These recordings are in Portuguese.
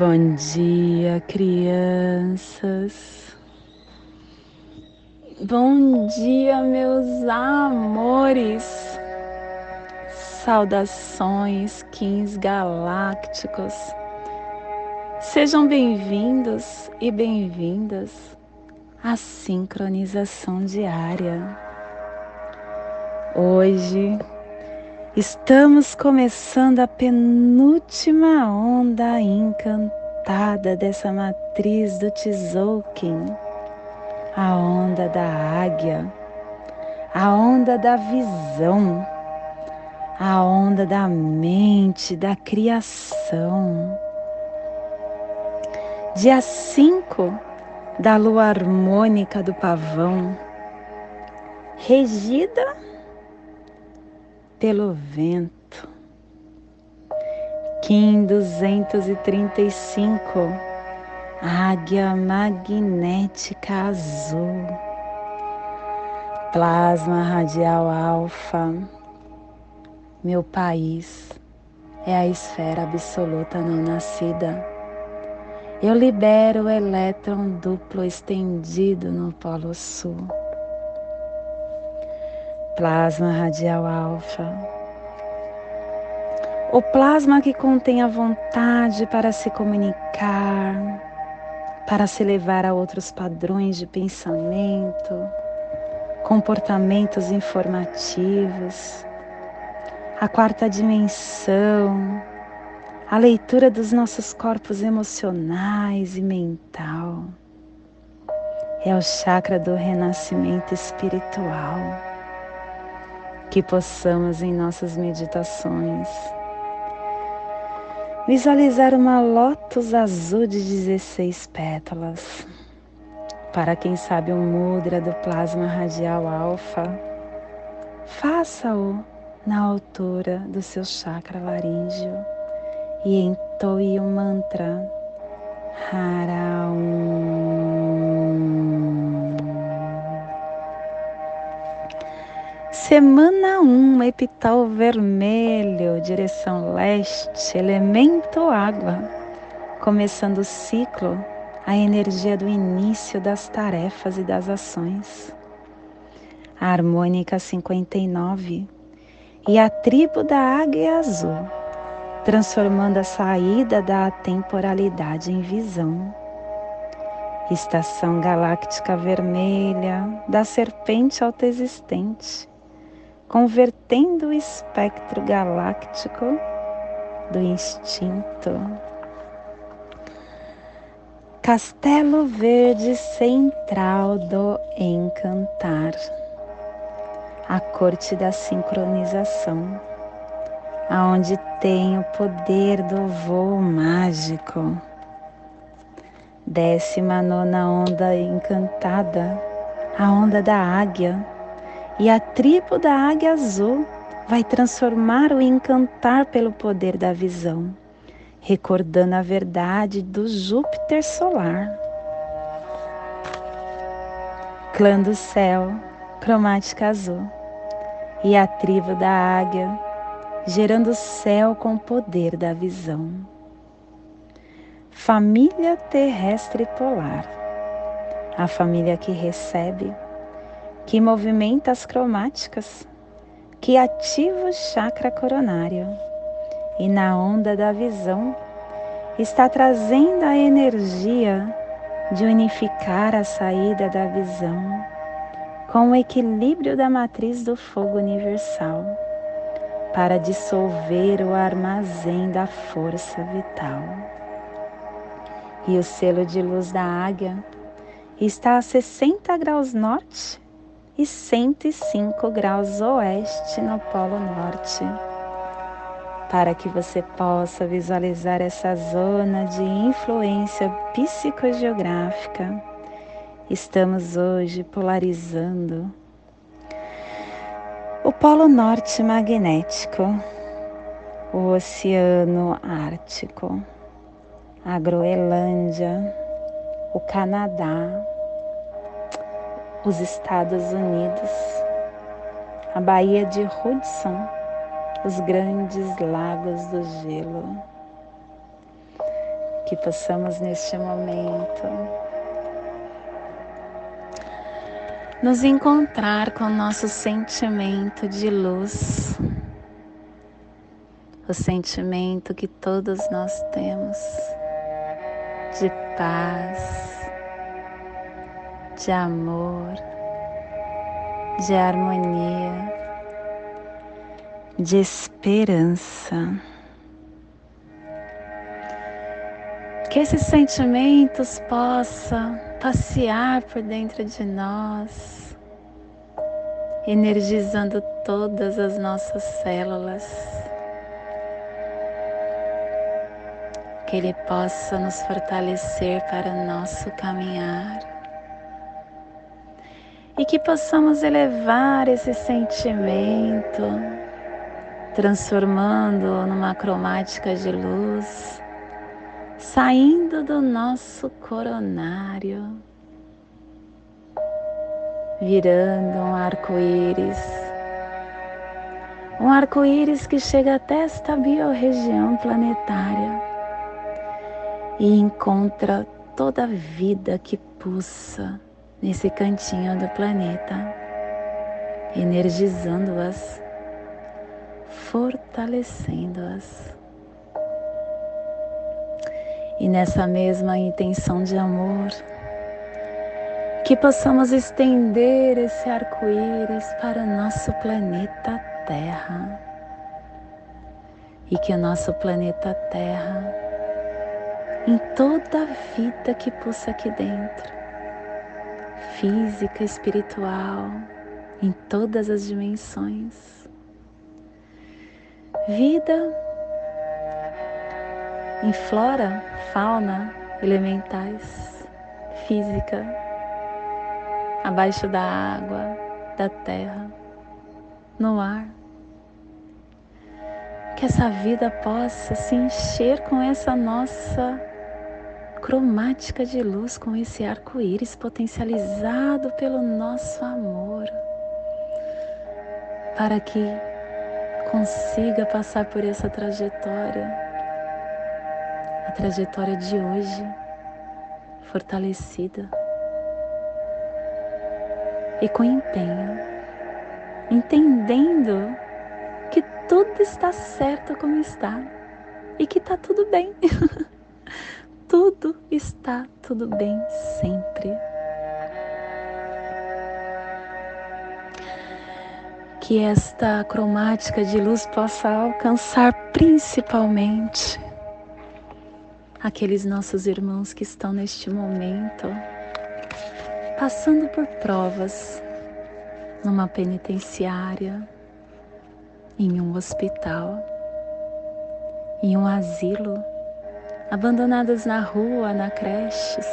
Bom dia, crianças. Bom dia, meus amores. Saudações, Kings Galácticos. Sejam bem-vindos e bem-vindas à sincronização diária. Hoje Estamos começando a penúltima onda encantada dessa matriz do Tzolk'in, a onda da águia, a onda da visão, a onda da mente, da criação. Dia 5 da lua harmônica do pavão, regida pelo vento. Kim 235, águia magnética azul, plasma radial alfa. Meu país é a esfera absoluta não nascida. Eu libero o elétron duplo estendido no Polo Sul plasma radial alfa. O plasma que contém a vontade para se comunicar, para se levar a outros padrões de pensamento, comportamentos informativos, a quarta dimensão, a leitura dos nossos corpos emocionais e mental. É o chakra do renascimento espiritual que possamos em nossas meditações visualizar uma lótus azul de 16 pétalas. Para quem sabe um mudra do plasma radial alfa, faça-o na altura do seu chakra laríngeo e entoie o mantra Haraum. Semana 1, epital vermelho, direção leste, elemento água. Começando o ciclo, a energia do início das tarefas e das ações. A harmônica 59 e a tribo da águia azul, transformando a saída da temporalidade em visão. Estação galáctica vermelha da serpente autoexistente convertendo o espectro galáctico do instinto. Castelo Verde Central do Encantar, a corte da sincronização, aonde tem o poder do voo mágico. Décima nona onda encantada, a onda da águia e a tribo da águia azul vai transformar o encantar pelo poder da visão, recordando a verdade do Júpiter solar. Clã do céu, cromática azul, e a tribo da águia, gerando o céu com o poder da visão. Família terrestre polar, a família que recebe que movimenta as cromáticas, que ativa o chakra coronário e na onda da visão está trazendo a energia de unificar a saída da visão com o equilíbrio da matriz do fogo universal para dissolver o armazém da força vital. E o selo de luz da águia está a 60 graus norte e 105 graus oeste no Polo Norte. Para que você possa visualizar essa zona de influência psicogeográfica, estamos hoje polarizando o Polo Norte magnético, o Oceano Ártico, a Groenlândia, o Canadá, os Estados Unidos, a Baía de Hudson, os grandes lagos do gelo. que possamos neste momento nos encontrar com o nosso sentimento de luz, o sentimento que todos nós temos de paz, de amor, de harmonia, de esperança. Que esses sentimentos possam passear por dentro de nós, energizando todas as nossas células. Que Ele possa nos fortalecer para o nosso caminhar. E que possamos elevar esse sentimento, transformando numa cromática de luz saindo do nosso coronário, virando um arco-íris. Um arco-íris que chega até esta biorregião planetária e encontra toda a vida que pulsa nesse cantinho do planeta, energizando-as, fortalecendo-as. E nessa mesma intenção de amor, que possamos estender esse arco-íris para o nosso planeta Terra. E que o nosso planeta Terra, em toda a vida que pulsa aqui dentro, física, espiritual, em todas as dimensões, vida em flora, fauna, elementais, física, abaixo da água, da terra, no ar. Que essa vida possa se encher com essa nossa cromática de luz, com esse arco-íris potencializado pelo nosso amor, para que consiga passar por essa trajetória. A trajetória de hoje fortalecida. E com empenho, entendendo que tudo está certo como está. E que está tudo bem. tudo está tudo bem sempre. Que esta cromática de luz possa alcançar principalmente aqueles nossos irmãos que estão neste momento passando por provas numa penitenciária, em um hospital, em um asilo, abandonados na rua, na creches.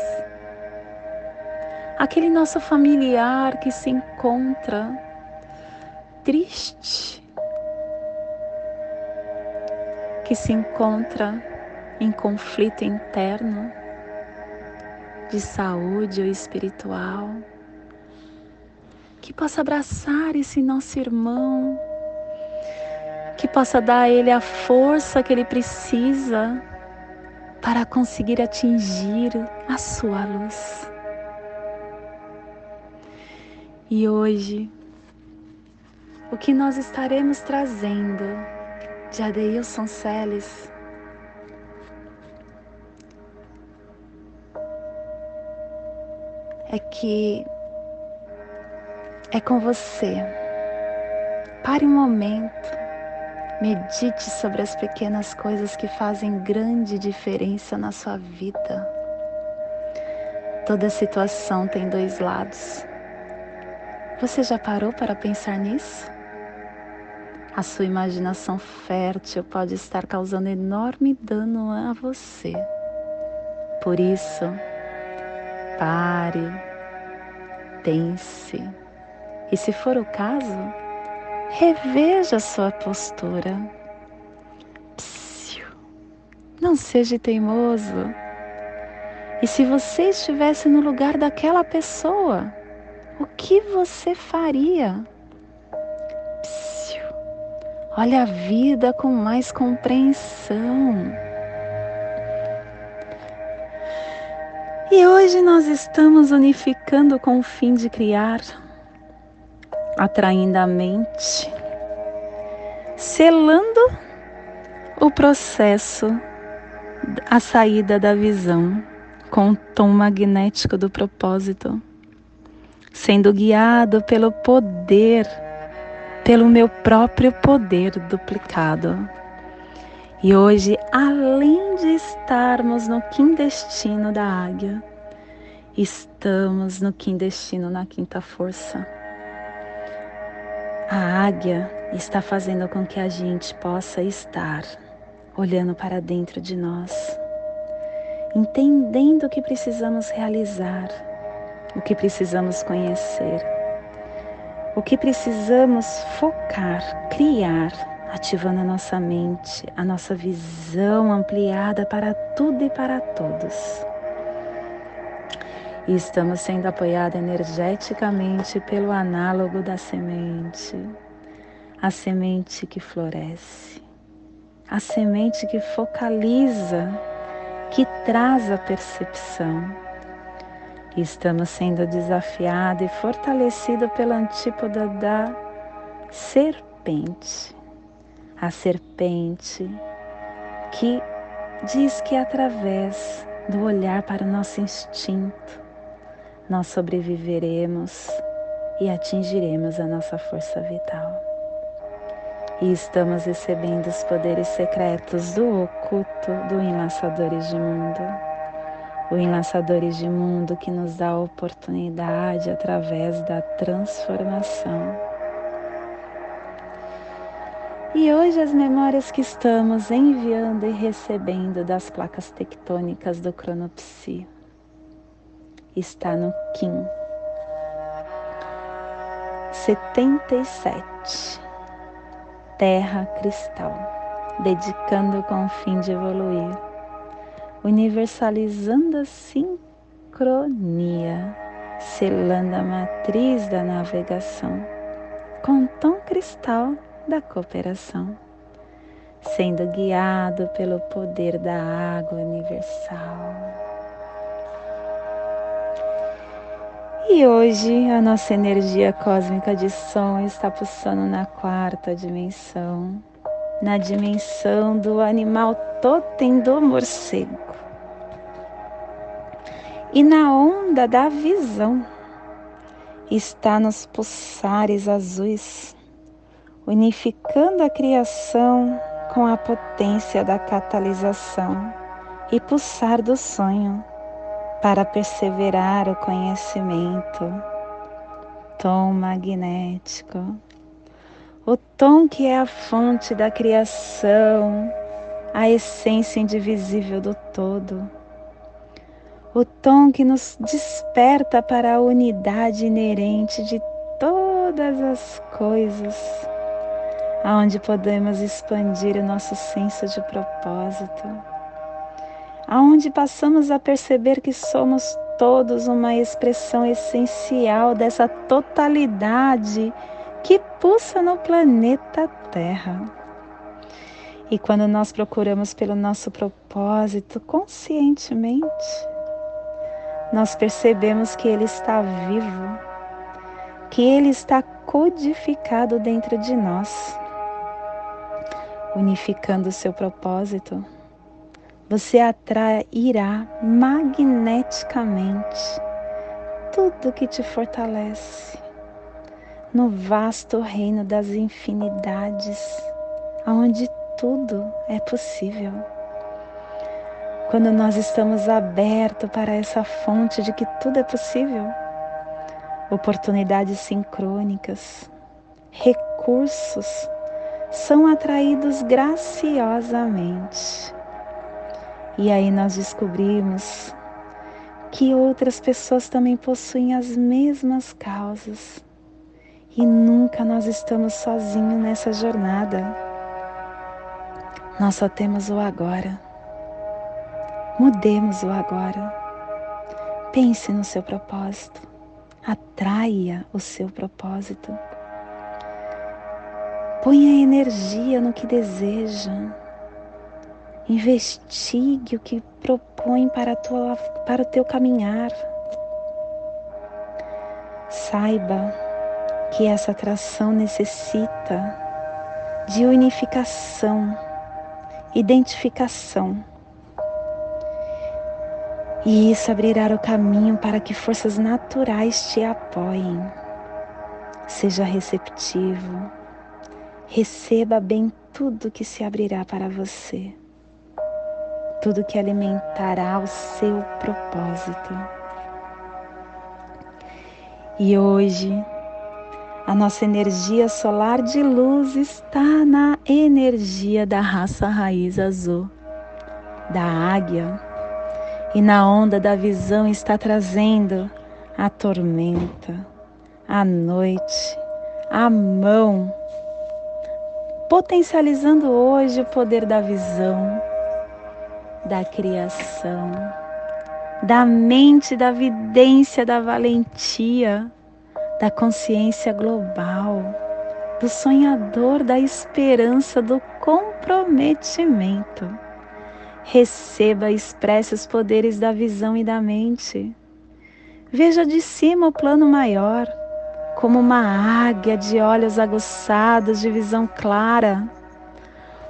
Aquele nosso familiar que se encontra triste, que se encontra em conflito interno, de saúde ou espiritual, que possa abraçar esse nosso irmão, que possa dar a ele a força que ele precisa para conseguir atingir a sua luz. E hoje, o que nós estaremos trazendo de Adeilson Celes é que é com você. Pare um momento, medite sobre as pequenas coisas que fazem grande diferença na sua vida. Toda situação tem dois lados. Você já parou para pensar nisso? A sua imaginação fértil pode estar causando enorme dano a você. Por isso, Pare, pense e, se for o caso, reveja sua postura. Psiu, não seja teimoso. E se você estivesse no lugar daquela pessoa, o que você faria? Psiu, olha a vida com mais compreensão. E hoje nós estamos unificando com o fim de criar, atraindo a mente, selando o processo, a saída da visão com o tom magnético do propósito, sendo guiado pelo poder, pelo meu próprio poder duplicado. E hoje, além de estarmos no quindestino da águia, estamos no quindestino na quinta força. A águia está fazendo com que a gente possa estar olhando para dentro de nós, entendendo o que precisamos realizar, o que precisamos conhecer, o que precisamos focar, criar ativando a nossa mente, a nossa visão ampliada para tudo e para todos. E estamos sendo apoiados energeticamente pelo análogo da semente, a semente que floresce, a semente que focaliza, que traz a percepção. E estamos sendo desafiados e fortalecidos pela antípoda da serpente. A serpente, que diz que através do olhar para o nosso instinto, nós sobreviveremos e atingiremos a nossa força vital. E estamos recebendo os poderes secretos do oculto do Enlaçadores de Mundo. O Enlaçadores de Mundo que nos dá a oportunidade através da transformação e hoje as memórias que estamos enviando e recebendo das placas tectônicas do Cronopsi está no Kim. 77 Terra Cristal, dedicando com o fim de evoluir, universalizando a sincronia, selando a matriz da navegação com tom cristal da cooperação, sendo guiado pelo poder da água universal. E hoje a nossa energia cósmica de som está pulsando na quarta dimensão, na dimensão do animal totem do morcego. E na onda da visão está nos pulsares azuis unificando a criação com a potência da catalisação e pulsar do sonho para perseverar o conhecimento. Tom magnético, o tom que é a fonte da criação, a essência indivisível do todo. O tom que nos desperta para a unidade inerente de todas as coisas aonde podemos expandir o nosso senso de propósito, aonde passamos a perceber que somos todos uma expressão essencial dessa totalidade que pulsa no planeta Terra. E quando nós procuramos pelo nosso propósito conscientemente, nós percebemos que ele está vivo, que ele está codificado dentro de nós unificando o seu propósito, você atrairá magneticamente tudo que te fortalece no vasto reino das infinidades, onde tudo é possível. Quando nós estamos abertos para essa fonte de que tudo é possível, oportunidades sincrônicas, recursos são atraídos graciosamente. E aí nós descobrimos que outras pessoas também possuem as mesmas causas. E nunca nós estamos sozinhos nessa jornada. Nós só temos o agora. Mudemos o agora. Pense no seu propósito. Atraia o seu propósito. Ponha energia no que deseja Investigue o que propõe para, tua, para o teu caminhar. Saiba que essa atração necessita de unificação, identificação. E isso abrirá o caminho para que forças naturais te apoiem. Seja receptivo, receba bem tudo que se abrirá para você, tudo que alimentará o seu propósito. E hoje, a nossa energia solar de luz está na energia da raça raiz azul, da águia, e na onda da visão está trazendo a tormenta, a noite, a mão, potencializando hoje o poder da visão, da criação, da mente, da vidência, da valentia, da consciência global, do sonhador, da esperança, do comprometimento. Receba e expresse os poderes da visão e da mente. Veja de cima o plano maior como uma águia de olhos aguçados, de visão clara.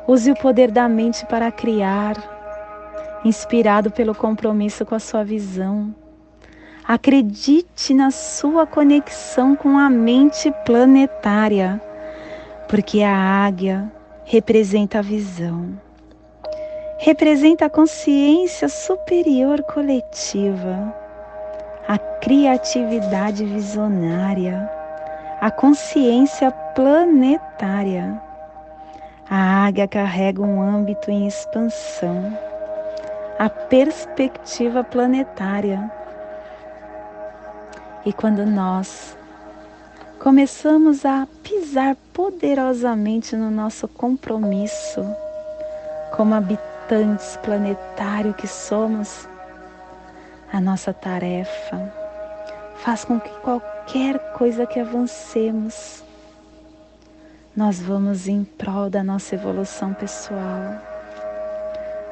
Use o poder da mente para criar, inspirado pelo compromisso com a sua visão. Acredite na sua conexão com a mente planetária, porque a águia representa a visão, representa a consciência superior coletiva, a criatividade visionária a consciência planetária. A águia carrega um âmbito em expansão, a perspectiva planetária. E quando nós começamos a pisar poderosamente no nosso compromisso, como habitantes planetários que somos, a nossa tarefa faz com que qualquer coisa que avancemos, nós vamos em prol da nossa evolução pessoal.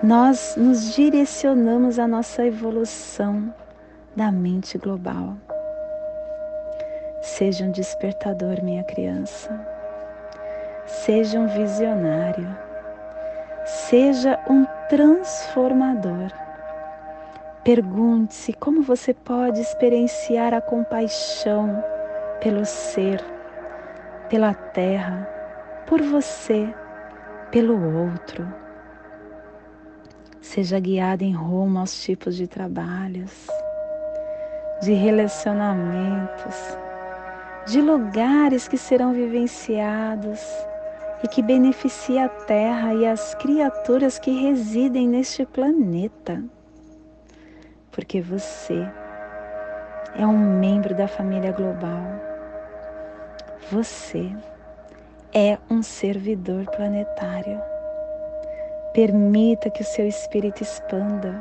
Nós nos direcionamos à nossa evolução da mente global. Seja um despertador, minha criança. Seja um visionário. Seja um transformador Pergunte-se como você pode experienciar a compaixão pelo ser, pela terra, por você, pelo outro. Seja guiado em rumo aos tipos de trabalhos, de relacionamentos, de lugares que serão vivenciados e que beneficia a Terra e as criaturas que residem neste planeta porque você é um membro da família global. Você é um servidor planetário. Permita que o seu espírito expanda.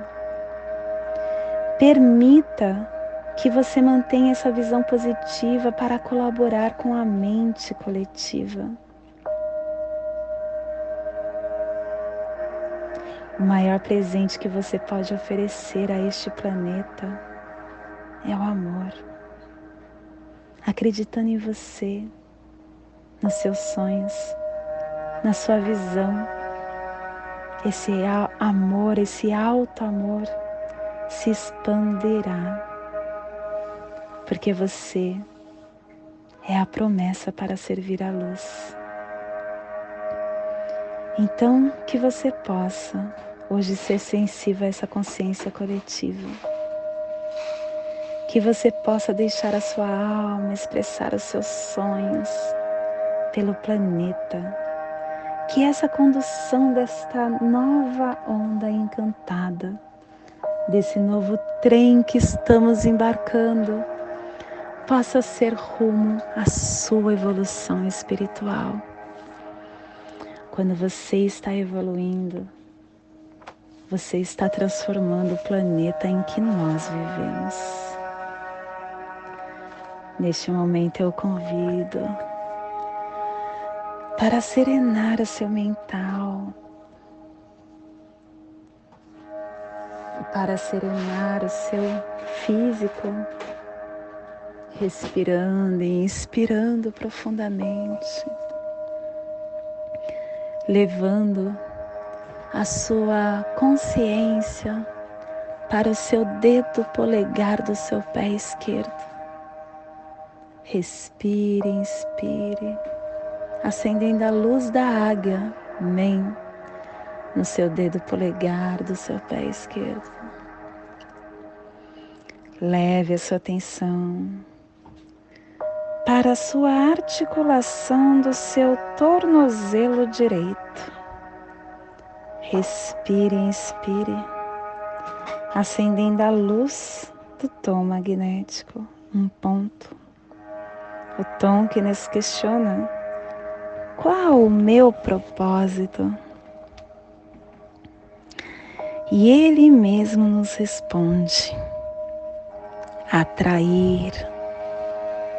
Permita que você mantenha essa visão positiva para colaborar com a mente coletiva. O maior presente que você pode oferecer a este planeta é o amor. Acreditando em você, nos seus sonhos, na sua visão, esse amor, esse alto amor se expandirá, porque você é a promessa para servir a luz. Então, que você possa hoje ser sensível a essa consciência coletiva. Que você possa deixar a sua alma expressar os seus sonhos pelo planeta. Que essa condução desta nova onda encantada, desse novo trem que estamos embarcando, possa ser rumo à sua evolução espiritual quando você está evoluindo, você está transformando o planeta em que nós vivemos. Neste momento eu convido para serenar o seu mental, para serenar o seu físico, respirando e inspirando profundamente, levando a sua consciência para o seu dedo polegar do seu pé esquerdo. Respire, inspire, acendendo a luz da águia, Men, no seu dedo polegar do seu pé esquerdo. Leve a sua atenção para a sua articulação do seu tornozelo direito. Respire, inspire, acendendo a luz do tom magnético, um ponto. O tom que nos questiona: qual o meu propósito? E ele mesmo nos responde: atrair,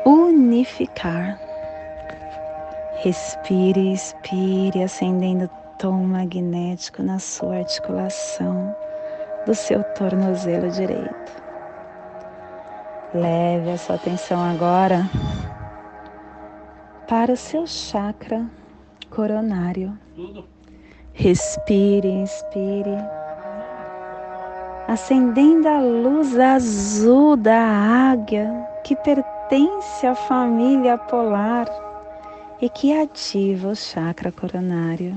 unificar. Respire, expire, acendendo tom magnético na sua articulação do seu tornozelo direito. Leve a sua atenção agora para o seu chakra coronário. Respire, inspire acendendo a luz azul da águia que pertence à família polar e que ativa o chakra coronário,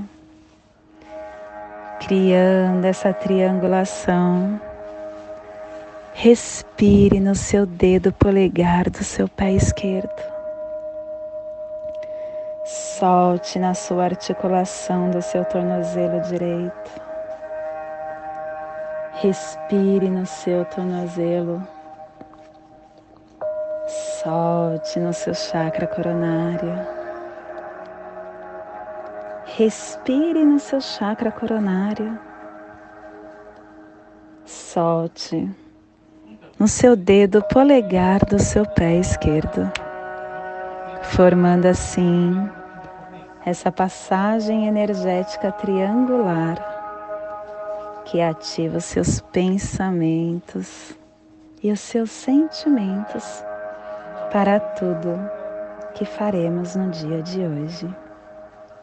criando essa triangulação. Respire no seu dedo polegar do seu pé esquerdo. Solte na sua articulação do seu tornozelo direito. Respire no seu tornozelo. Solte no seu chakra coronário. Respire no seu chakra coronário. Solte no seu dedo polegar do seu pé esquerdo, formando assim essa passagem energética triangular que ativa os seus pensamentos e os seus sentimentos para tudo que faremos no dia de hoje,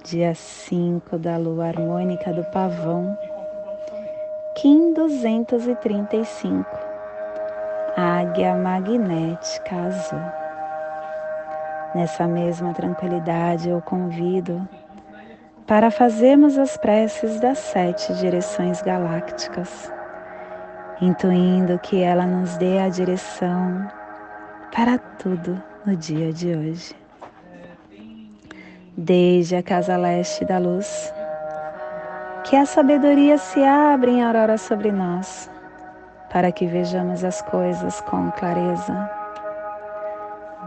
dia 5 da lua harmônica do pavão, Kim 235, águia magnética azul. Nessa mesma tranquilidade eu convido para fazermos as preces das sete direções galácticas, intuindo que ela nos dê a direção para tudo no dia de hoje. Desde a casa leste da luz, que a sabedoria se abra em aurora sobre nós, para que vejamos as coisas com clareza.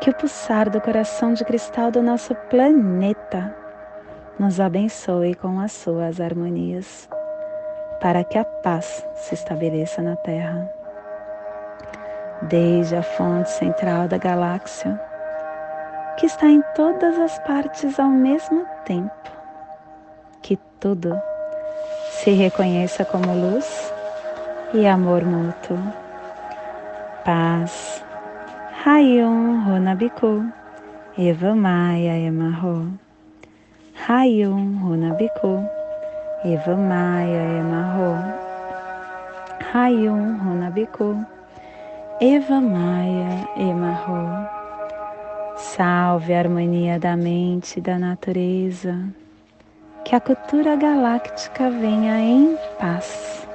que o pulsar do coração de cristal do nosso planeta nos abençoe com as suas harmonias, para que a paz se estabeleça na Terra. Desde a fonte central da galáxia, que está em todas as partes ao mesmo tempo, que tudo se reconheça como luz e amor mútuo. Paz. Rayon Runabiku. Eva Maia Emarro. Hayum Runabiku, Eva Maia Emarro, Hayum Runabiku, Eva Maia Emarro. Salve a harmonia da mente e da natureza. Que a cultura galáctica venha em paz.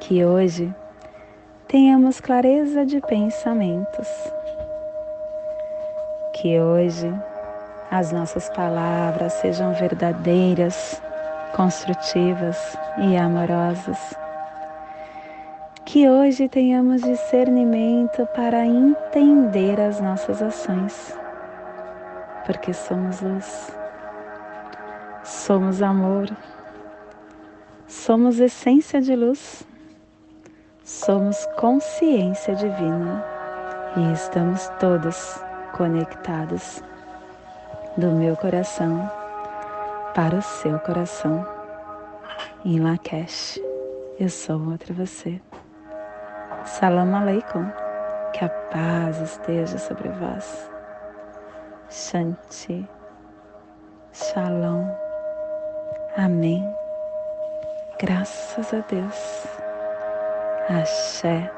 Que hoje tenhamos clareza de pensamentos. Que hoje as nossas palavras sejam verdadeiras, construtivas e amorosas. Que hoje tenhamos discernimento para entender as nossas ações, porque somos luz, somos amor, somos essência de luz, somos consciência divina e estamos todos conectados do meu coração para o seu coração. Em Lakesh, eu sou outra você. Salam Aleikum, que a paz esteja sobre vós. Shanti, Shalom, Amém. Graças a Deus. Axé,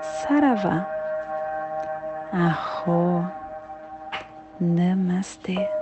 Saravá, Arro. Namastê.